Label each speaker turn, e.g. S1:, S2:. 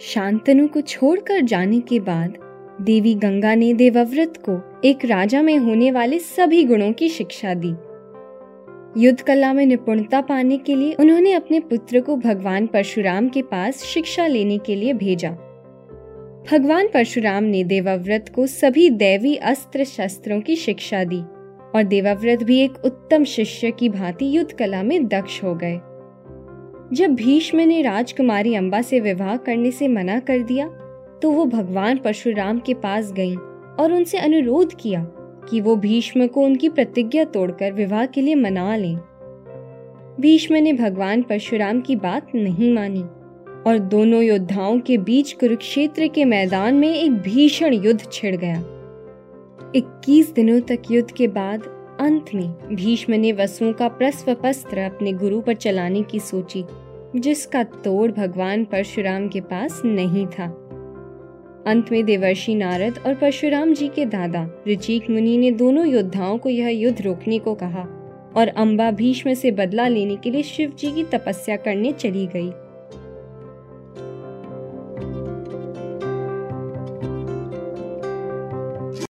S1: शांतनु को छोड़कर जाने के बाद देवी गंगा ने देवव्रत को एक राजा में होने वाले सभी गुणों की शिक्षा दी। युद्ध कला में निपुणता पाने के लिए उन्होंने अपने पुत्र को भगवान परशुराम के पास शिक्षा लेने के लिए भेजा। भगवान परशुराम ने देवव्रत को सभी दैवी अस्त्र शस्त्रों की शिक्षा दी और देवव्रत भी एक उत्तम शिष्य की भांति युद्ध कला में दक्ष हो गए। जब भीष्म ने राजकुमारी अम्बा से विवाह करने से मना कर दिया तो वो भगवान परशुराम के पास गईं और उनसे अनुरोध किया कि वो भीष्म को उनकी प्रतिज्ञा तोड़कर विवाह के लिए मना लें। भीष्म ने भगवान परशुराम की बात नहीं मानी और दोनों योद्धाओं के बीच कुरुक्षेत्र के मैदान में एक भीषण युद्ध छिड़ गया। 21 दिनों तक युद्ध के बाद अंत में भीष्म ने वसुओं का प्रस्व पस्त्र अपने गुरु पर चलाने की सोची जिसका तोड़ भगवान परशुराम के पास नहीं था। अंत में देवर्षि नारद और परशुराम जी के दादा, ऋचिक मुनि ने दोनों योद्धाओं को यह युद्ध रोकने को कहा और अम्बा भीष्म से बदला लेने के लिए शिव जी की तपस्या करने चली गई।